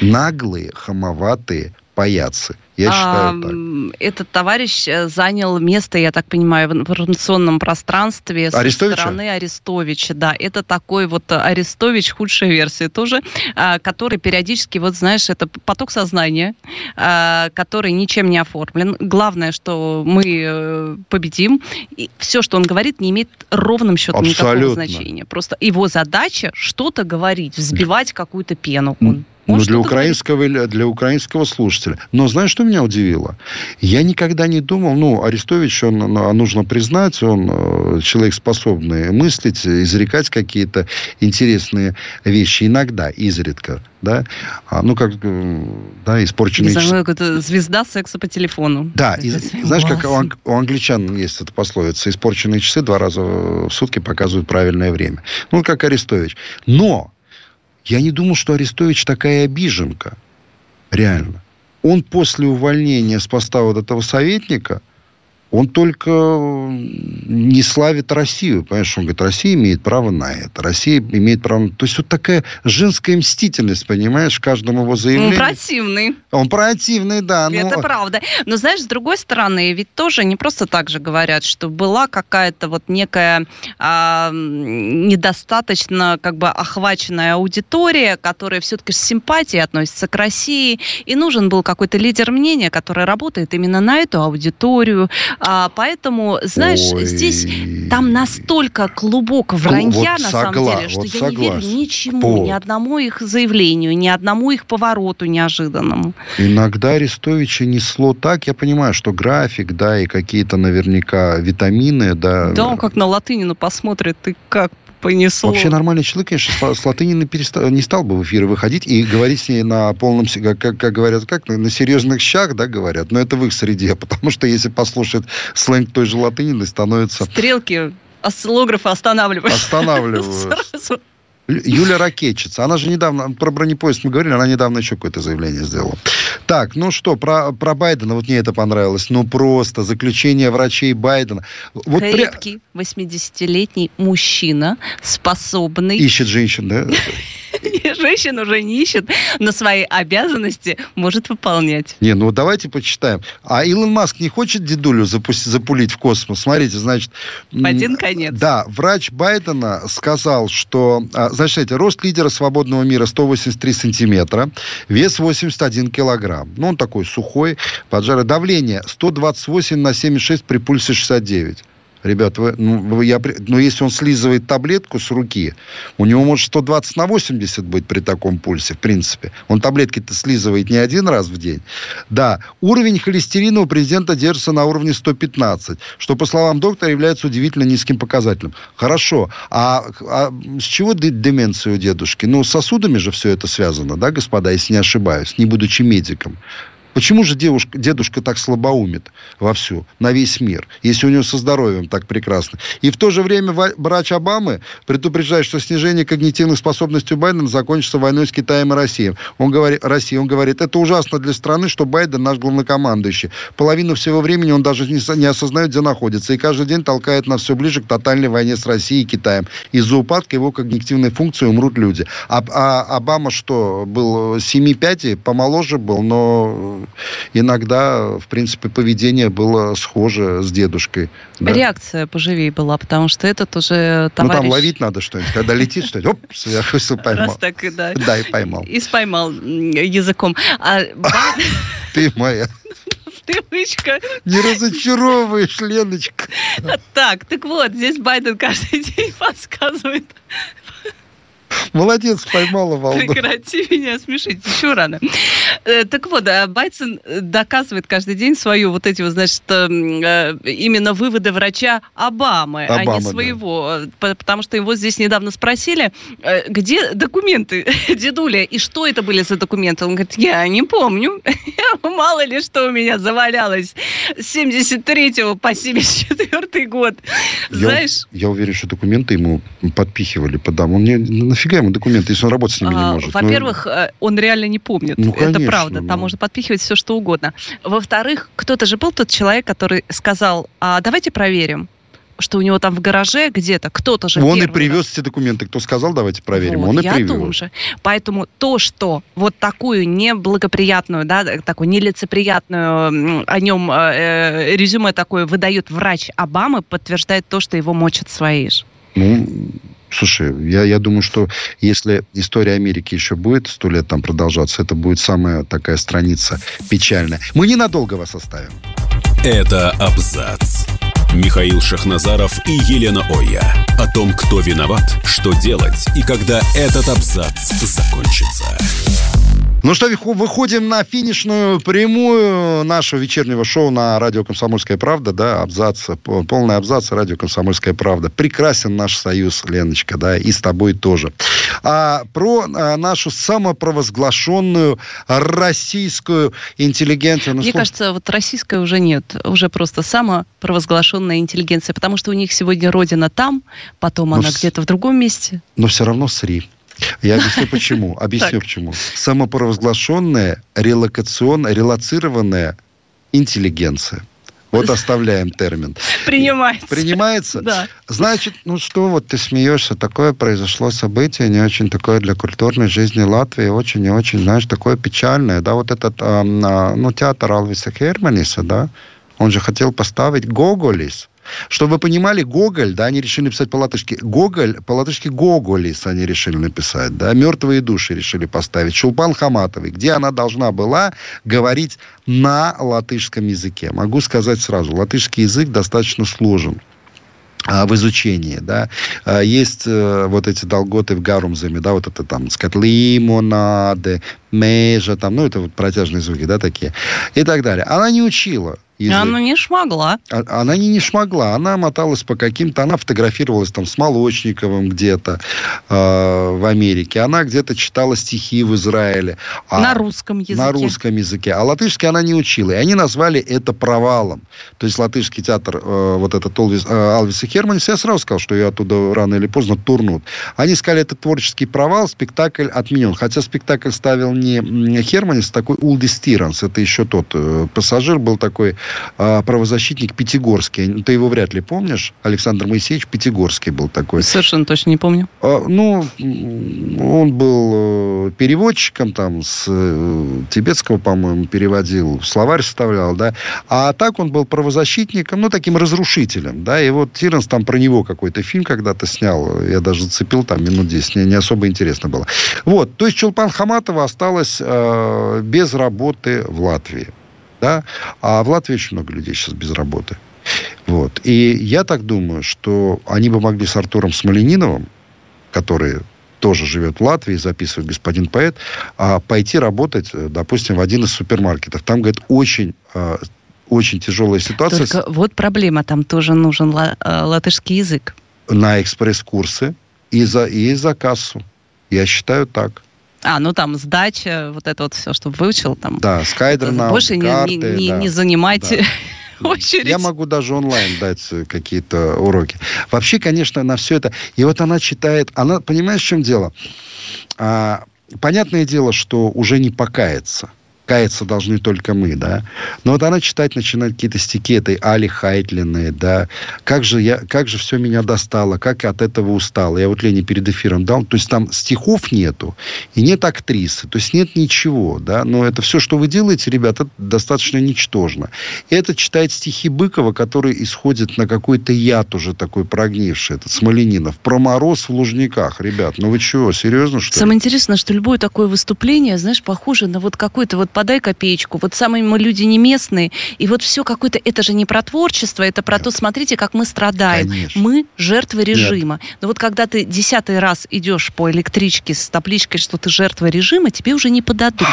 Наглые, хамоватые паяцы. Я считаю а, так. Этот товарищ э, занял место, я так понимаю, в информационном пространстве Арестовича? со стороны Арестовича. Да, это такой вот Арестович, худшая версия тоже, а, который периодически, вот знаешь, это поток сознания, а, который ничем не оформлен. Главное, что мы э, победим. И все, что он говорит, не имеет ровным счетом Абсолютно. никакого значения. Просто его задача что-то говорить, взбивать какую-то пену. Он может, ну, для украинского, для украинского слушателя. Но знаешь, что меня удивило? Я никогда не думал, ну, Арестович, он, ну, нужно признать, он э, человек способный мыслить, изрекать какие-то интересные вещи. Иногда, изредка, да. А, ну, как, э, да, испорченные часы. Это звезда секса по телефону. Да, и, знаешь, как у, анг- у англичан есть эта пословица, испорченные часы два раза в сутки показывают правильное время. Ну, как Арестович. Но я не думал, что Арестович такая обиженка. Реально. Он после увольнения с поста вот этого советника – он только не славит Россию. Понимаешь, он говорит, Россия имеет право на это. Россия имеет право... То есть вот такая женская мстительность, понимаешь, в каждом его заявлении. Он противный. Он противный, да. Но... Это правда. Но знаешь, с другой стороны, ведь тоже не просто так же говорят, что была какая-то вот некая а, недостаточно как бы охваченная аудитория, которая все-таки с симпатией относится к России, и нужен был какой-то лидер мнения, который работает именно на эту аудиторию, а, поэтому, знаешь, Ой. здесь там настолько клубок вранья, вот на согла- самом деле, что вот я согласен. не верю ничему, вот. ни одному их заявлению, ни одному их повороту неожиданному. Иногда Арестовича несло так, я понимаю, что график, да, и какие-то наверняка витамины, да. Да, он как на латынину посмотрит, ты как понесло. Вообще нормальный человек, конечно, с латыни перестал, не стал бы в эфир выходить и говорить с ней на полном, как, как говорят, как на серьезных щах, да, говорят. Но это в их среде, <laughs> потому что если послушать сленг той же латынины, становится... Стрелки осциллографа останавливаются. Останавливаются. <laughs> Юля Ракетчица. Она же недавно, про бронепоезд мы говорили, она недавно еще какое-то заявление сделала. Так, ну что, про, про Байдена, вот мне это понравилось. Ну просто, заключение врачей Байдена. Вот Крепкий, пря... 80-летний мужчина, способный... Ищет женщин, да? <laughs> Женщин уже не ищет, но свои обязанности может выполнять. Не, ну давайте почитаем. А Илон Маск не хочет дедулю запустить, запулить в космос? Смотрите, значит... В один конец. Да, врач Байдена сказал, что... А, значит, рост лидера свободного мира 183 сантиметра, вес 81 килограмм. Ну, он такой сухой, поджарый. Давление 128 на 76 при пульсе 69. Ребят, вы, ну, я, ну, если он слизывает таблетку с руки, у него может 120 на 80 быть при таком пульсе, в принципе. Он таблетки-то слизывает не один раз в день. Да, уровень холестерина у президента держится на уровне 115, что, по словам доктора, является удивительно низким показателем. Хорошо, а, а с чего деменция у дедушки? Ну, с сосудами же все это связано, да, господа, если не ошибаюсь, не будучи медиком. Почему же девушка, дедушка так слабоумит вовсю, на весь мир, если у него со здоровьем так прекрасно? И в то же время врач Обамы предупреждает, что снижение когнитивных способностей Байдена закончится войной с Китаем и Россией. Он говорит, Россия, он говорит, это ужасно для страны, что Байден наш главнокомандующий. Половину всего времени он даже не, осознает, где находится. И каждый день толкает нас все ближе к тотальной войне с Россией и Китаем. Из-за упадка его когнитивной функции умрут люди. А, а Обама что, был 7-5, помоложе был, но иногда, в принципе, поведение было схоже с дедушкой. Да. Реакция поживее была, потому что это тоже товарищ... Ну, там ловить надо что-нибудь. Когда летит что-нибудь, оп, сверху поймал. Раз так, да. Да, и поймал. И споймал языком. А, <laughs> Ты моя. Привычка. Не разочаровываешь, Леночка. Так, так вот, здесь Байден каждый <laughs> день подсказывает <laughs> Молодец, поймала волну. Прекрати меня смешить, еще рано. Э, так вот, а Байден доказывает каждый день свою вот эти вот, значит, э, именно выводы врача Обамы, Обама, а не своего. Да. Потому что его здесь недавно спросили, э, где документы <laughs> дедуля, и что это были за документы? Он говорит, я не помню. <laughs> Мало ли что у меня завалялось с 73 по 74 год. Знаешь? Я уверен, что документы ему подпихивали по дому. Не, нафига ему документы, если он работать с ними не а, может? Ну, во-первых, ну, он реально не помнит. Ну, конечно, Это правда. Там ну. можно подпихивать все, что угодно. Во-вторых, кто-то же был тот человек, который сказал, а давайте проверим что у него там в гараже где-то кто-то же... Он и привез раз... эти документы. Кто сказал, давайте проверим. Вот, Он и я привез. Тоже. Поэтому то, что вот такую неблагоприятную, да, такую нелицеприятную о нем э, резюме такое выдает врач Обамы, подтверждает то, что его мочат свои же. Ну, Слушай, я, я думаю, что если история Америки еще будет сто лет там продолжаться, это будет самая такая страница печальная. Мы ненадолго вас оставим. Это абзац. Михаил Шахназаров и Елена Оя. О том, кто виноват, что делать и когда этот абзац закончится. Ну что, выходим на финишную прямую нашего вечернего шоу на радио «Комсомольская правда», да, абзац, полный абзац радио «Комсомольская правда». Прекрасен наш союз, Леночка, да, и с тобой тоже. А, про а, нашу самопровозглашенную российскую интеллигенцию. Ну, Мне слух... кажется, вот российская уже нет, уже просто самопровозглашенная интеллигенция, потому что у них сегодня родина там, потом но она с... где-то в другом месте. Но все равно сри. Я объясню почему. <laughs> Объясню почему. Самопровозглашенная, релокационная, релацированная интеллигенция. Вот <laughs> оставляем термин. Принимается. Принимается? Да. Значит, ну что, вот ты смеешься, такое произошло событие, не очень такое для культурной жизни Латвии, очень и очень, знаешь, такое печальное, да, вот этот, э, ну, театр Алвиса Херманиса, да, он же хотел поставить Гоголис, чтобы вы понимали, Гоголь, да, они решили написать по-латышски. Гоголь, по-латышски Гоголис они решили написать, да. Мертвые души решили поставить. Шулпан Хаматовой, где она должна была говорить на латышском языке. Могу сказать сразу, латышский язык достаточно сложен а, в изучении, да, а, есть э, вот эти долготы в гарумзами, да, вот это там, сказать, лимонады, межа, там, ну, это вот протяжные звуки, да, такие, и так далее. Она не учила язык. Она не шмогла. А, она не, не шмогла. Она моталась по каким-то... Она фотографировалась там с Молочниковым где-то э, в Америке. Она где-то читала стихи в Израиле. А, на русском языке. На русском языке. А латышский она не учила. И они назвали это провалом. То есть латышский театр, э, вот этот Олвис, э, Алвис и Херманис, я сразу сказал, что ее оттуда рано или поздно турнут. Они сказали, это творческий провал, спектакль отменен. Хотя спектакль ставил не Херманис, а такой Улдис Тиранс. Это еще тот э, пассажир был такой правозащитник Пятигорский. Ты его вряд ли помнишь? Александр Моисеевич Пятигорский был такой. Совершенно точно не помню. А, ну, он был э, переводчиком там с э, тибетского, по-моему, переводил, словарь составлял, да. А так он был правозащитником, ну, таким разрушителем, да. И вот Тиранс там про него какой-то фильм когда-то снял. Я даже зацепил там минут 10. Не, не особо интересно было. Вот. То есть Чулпан Хаматова осталась э, без работы в Латвии да, а в Латвии очень много людей сейчас без работы. Вот. И я так думаю, что они бы могли с Артуром Смолениновым, который тоже живет в Латвии, записывает господин поэт, а пойти работать, допустим, в один из супермаркетов. Там, говорит, очень а, очень тяжелая ситуация. Только вот проблема, там тоже нужен э, латышский язык. На экспресс-курсы и за, и за кассу. Я считаю так. А, ну там сдача, вот это вот все, чтобы выучил там. Да, скайдер нам, Больше карты, не, не, да, не занимайте да. <laughs> очередь. Я могу даже онлайн дать какие-то уроки. Вообще, конечно, на все это... И вот она читает... Она, понимаешь, в чем дело? А, понятное дело, что уже не покаяться – каяться должны только мы, да. Но вот она читать начинает какие-то стихи этой Али Хайтлиной, да. Как же, я, как же все меня достало, как я от этого устал. Я вот Лене перед эфиром дал. То есть там стихов нету, и нет актрисы, то есть нет ничего, да. Но это все, что вы делаете, ребята, достаточно ничтожно. И это читает стихи Быкова, который исходит на какой-то яд уже такой прогнивший, этот Смоленинов. Про мороз в Лужниках, ребят. Ну вы чего, серьезно, что Самое интересное, что любое такое выступление, знаешь, похоже на вот какой-то вот подай копеечку. Вот самые мы люди не местные. И вот все какое-то... Это же не про творчество, это про Нет. то, смотрите, как мы страдаем. Конечно. Мы жертвы режима. Нет. Но вот когда ты десятый раз идешь по электричке с табличкой, что ты жертва режима, тебе уже не подадут.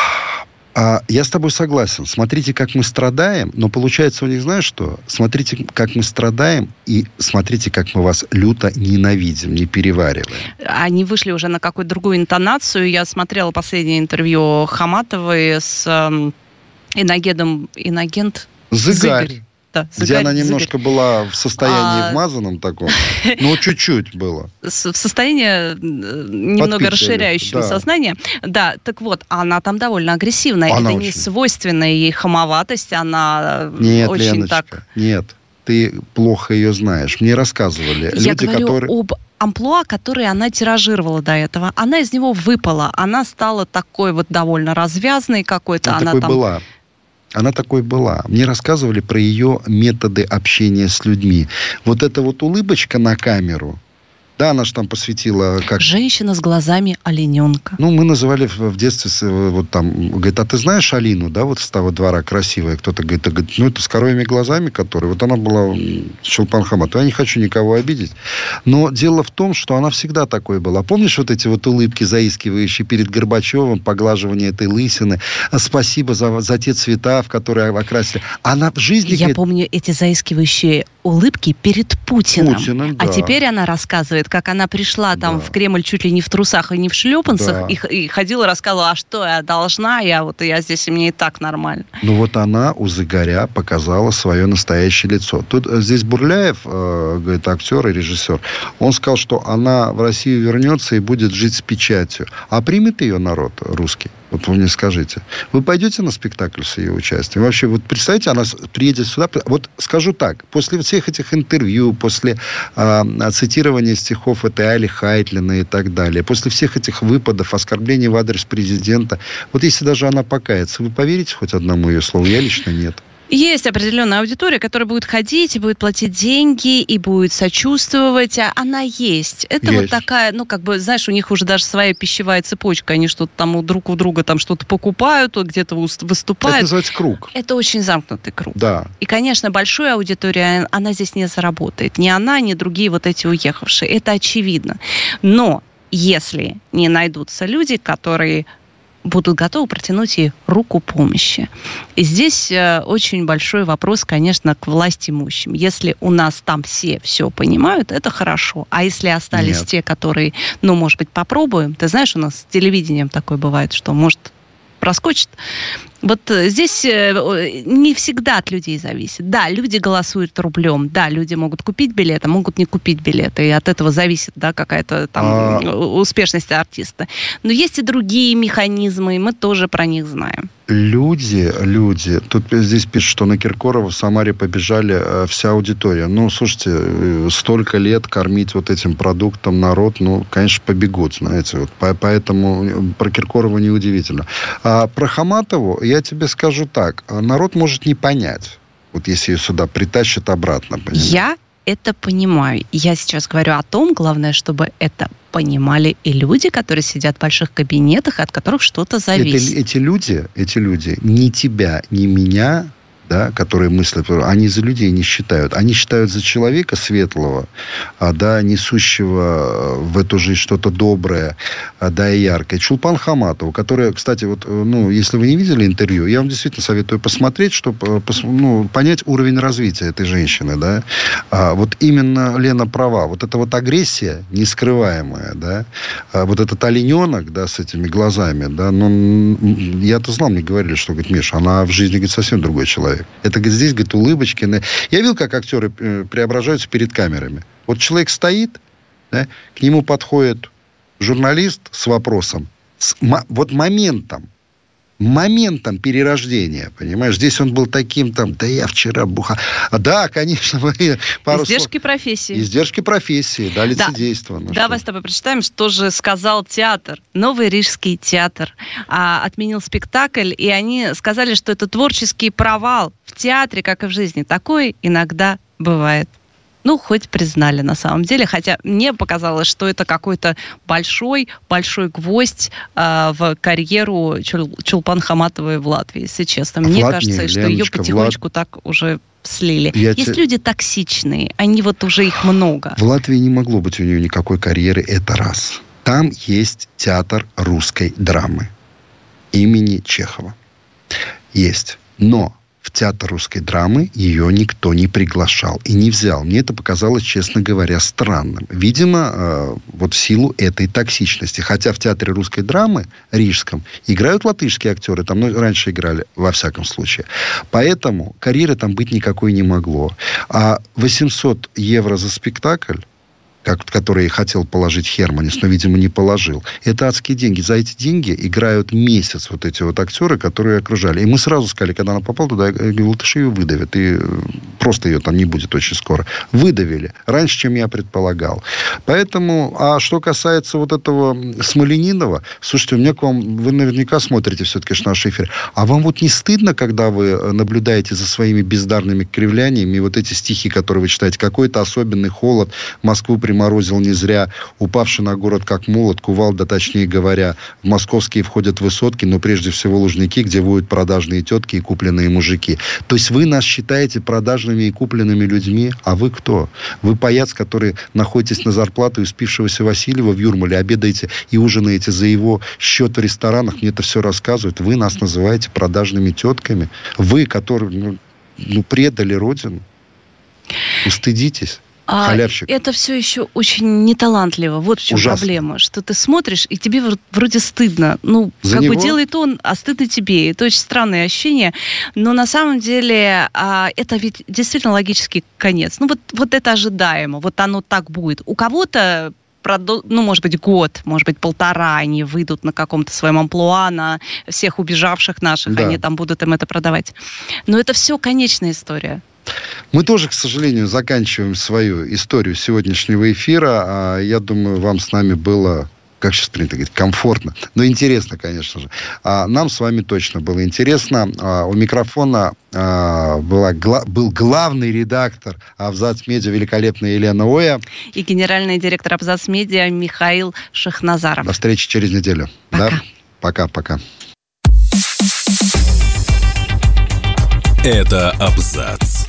А, я с тобой согласен. Смотрите, как мы страдаем, но получается у них, знаешь что? Смотрите, как мы страдаем, и смотрите, как мы вас люто ненавидим, не перевариваем. Они вышли уже на какую-то другую интонацию. Я смотрела последнее интервью Хаматовой с э, Иногедом. Иногент? Зыгарь. Зыгарь да, Где она немножко Зыгарь. была в состоянии а... вмазанном таком, <laughs> ну, чуть-чуть было. В состоянии э, немного расширяющего да. сознание. Да, так вот, она там довольно агрессивная. Она Это очень... не свойственная ей хамоватость, она нет, очень Леночка, так... Нет, ты плохо ее знаешь. Мне рассказывали Я люди, говорю которые... об амплуа, которые она тиражировала до этого. Она из него выпала. Она стала такой вот довольно развязной какой-то. Она, она такой там... была. Она такой была. Мне рассказывали про ее методы общения с людьми. Вот эта вот улыбочка на камеру, да, она же там посвятила... Как... Женщина с глазами олененка. Ну, мы называли в, детстве, вот там, говорит, а ты знаешь Алину, да, вот с того двора красивая? Кто-то говорит, а, говорит, ну, это с коровьими глазами, которые... Вот она была Чулпан Хамат. Я не хочу никого обидеть. Но дело в том, что она всегда такой была. Помнишь вот эти вот улыбки, заискивающие перед Горбачевым, поглаживание этой лысины? Спасибо за, за те цвета, в которые окрасили. Она в жизни... Я говорит... помню эти заискивающие улыбки перед Путиным. Путиным а да. А теперь она рассказывает, как она пришла там да. в Кремль чуть ли не в трусах и не в шлепанцах, да. и, и ходила, рассказывала, а что я должна, я вот я здесь, и мне и так нормально. Ну вот она у Загоря показала свое настоящее лицо. Тут э, здесь Бурляев, э, говорит, актер и режиссер, он сказал, что она в Россию вернется и будет жить с печатью. А примет ее народ русский? Вот вы мне скажите. Вы пойдете на спектакль с ее участием? Вообще, вот представьте, она приедет сюда. Вот скажу так, после всех этих интервью, после э, цитирования стихов этой Али Хайтлина и так далее, после всех этих выпадов, оскорблений в адрес президента, вот если даже она покается, вы поверите хоть одному ее слову? Я лично нет. Есть определенная аудитория, которая будет ходить и будет платить деньги, и будет сочувствовать. А она есть. Это есть. вот такая, ну, как бы, знаешь, у них уже даже своя пищевая цепочка. Они что-то там друг у друга там что-то покупают, где-то выступают. Это называется круг. Это очень замкнутый круг. Да. И, конечно, большая аудитория, она здесь не заработает. Ни она, ни другие вот эти уехавшие. Это очевидно. Но если не найдутся люди, которые будут готовы протянуть ей руку помощи. И здесь э, очень большой вопрос, конечно, к власть имущим. Если у нас там все все понимают, это хорошо. А если остались Нет. те, которые, ну, может быть, попробуем, ты знаешь, у нас с телевидением такое бывает, что, может, проскочит. Вот э, здесь э, не всегда от людей зависит. Да, люди голосуют рублем, да, люди могут купить билеты, могут не купить билеты, и от этого зависит, да, какая-то там а... успешность артиста. Но есть и другие механизмы, и мы тоже про них знаем. Люди, люди, тут здесь пишут, что на Киркорова в Самаре побежали э, вся аудитория. Ну, слушайте, столько лет кормить вот этим продуктом народ, ну, конечно, побегут, знаете, вот, поэтому про Киркорова неудивительно. А про Хаматову я тебе скажу так. Народ может не понять, вот если ее сюда притащат обратно. Понимаешь? Я это понимаю. Я сейчас говорю о том, главное, чтобы это понимали и люди, которые сидят в больших кабинетах, от которых что-то зависит. Это, эти люди, эти люди ни тебя, ни меня да, которые мыслят, они за людей не считают. Они считают за человека светлого, а, да, несущего в эту жизнь что-то доброе, а, да, и яркое. Чулпан Хаматова, которая, кстати, вот, ну, если вы не видели интервью, я вам действительно советую посмотреть, чтобы э, ну, понять уровень развития этой женщины, да. А, вот именно Лена права. Вот эта вот агрессия нескрываемая, да, а, вот этот олененок, да, с этими глазами, да, ну, я-то знал, мне говорили, что, говорит, Миша, она в жизни, говорит, совсем другой человек человек. Это здесь, говорит, улыбочки. Я видел, как актеры э, преображаются перед камерами. Вот человек стоит, да, к нему подходит журналист с вопросом, с, вот моментом, моментом перерождения, понимаешь? Здесь он был таким там, да я вчера буха... Да, конечно, <laughs> мы пару Издержки слов... профессии. Издержки профессии, да, лицедейство. Да. Ну, Давай что? с тобой прочитаем, что же сказал театр. Новый Рижский театр а, отменил спектакль, и они сказали, что это творческий провал в театре, как и в жизни. Такое иногда бывает ну, хоть признали на самом деле, хотя мне показалось, что это какой-то большой, большой гвоздь э, в карьеру Чул, Чулпан Хаматовой в Латвии, если честно. Мне Влад, кажется, не, что Леночка, ее потихонечку Влад... так уже слили. Я Есть те... люди токсичные, они вот уже их много. В Латвии не могло быть у нее никакой карьеры, это раз. Там есть театр русской драмы имени Чехова. Есть. Но в театр русской драмы ее никто не приглашал и не взял. Мне это показалось, честно говоря, странным. Видимо, э, вот в силу этой токсичности. Хотя в театре русской драмы, рижском, играют латышские актеры. Там ну, раньше играли, во всяком случае. Поэтому карьеры там быть никакой не могло. А 800 евро за спектакль как, которые хотел положить Херманис, но, видимо, не положил. Это адские деньги. За эти деньги играют месяц вот эти вот актеры, которые окружали. И мы сразу сказали, когда она попала туда, латыши ее выдавят. И э, просто ее там не будет очень скоро. Выдавили. Раньше, чем я предполагал. Поэтому, а что касается вот этого Смоленинова, слушайте, у меня к вам, вы наверняка смотрите все-таки наш эфир. А вам вот не стыдно, когда вы э, наблюдаете за своими бездарными кривляниями вот эти стихи, которые вы читаете, какой-то особенный холод, Москву приморозил не зря, упавший на город как молот, кувалда, точнее говоря, в московские входят высотки, но прежде всего лужники, где воют продажные тетки и купленные мужики. То есть вы нас считаете продажными и купленными людьми, а вы кто? Вы паяц, который находитесь на зарплату испившегося Васильева в Юрмале, обедаете и ужинаете за его счет в ресторанах, мне это все рассказывают. Вы нас называете продажными тетками. Вы, которые ну, ну, предали Родину. Устыдитесь. А это все еще очень неталантливо. Вот в чем Ужасно. проблема. Что ты смотришь, и тебе вроде стыдно. Ну, За как него? бы делает он, а стыдно тебе. Это очень странное ощущение. Но на самом деле а, это ведь действительно логический конец. Ну, вот, вот это ожидаемо. Вот оно так будет. У кого-то ну, может быть, год, может быть, полтора они выйдут на каком-то своем амплуа, на всех убежавших наших, да. они там будут им это продавать. Но это все конечная история. Мы тоже, к сожалению, заканчиваем свою историю сегодняшнего эфира. А я думаю, вам с нами было как сейчас принято говорить, комфортно, но интересно, конечно же. А нам с вами точно было интересно. А, у микрофона а, была, гла, был главный редактор Абзац Медиа великолепная Елена Оя. И генеральный директор Абзац Медиа Михаил Шахназаров. До встречи через неделю. Пока. Да? Пока-пока. Это Абзац.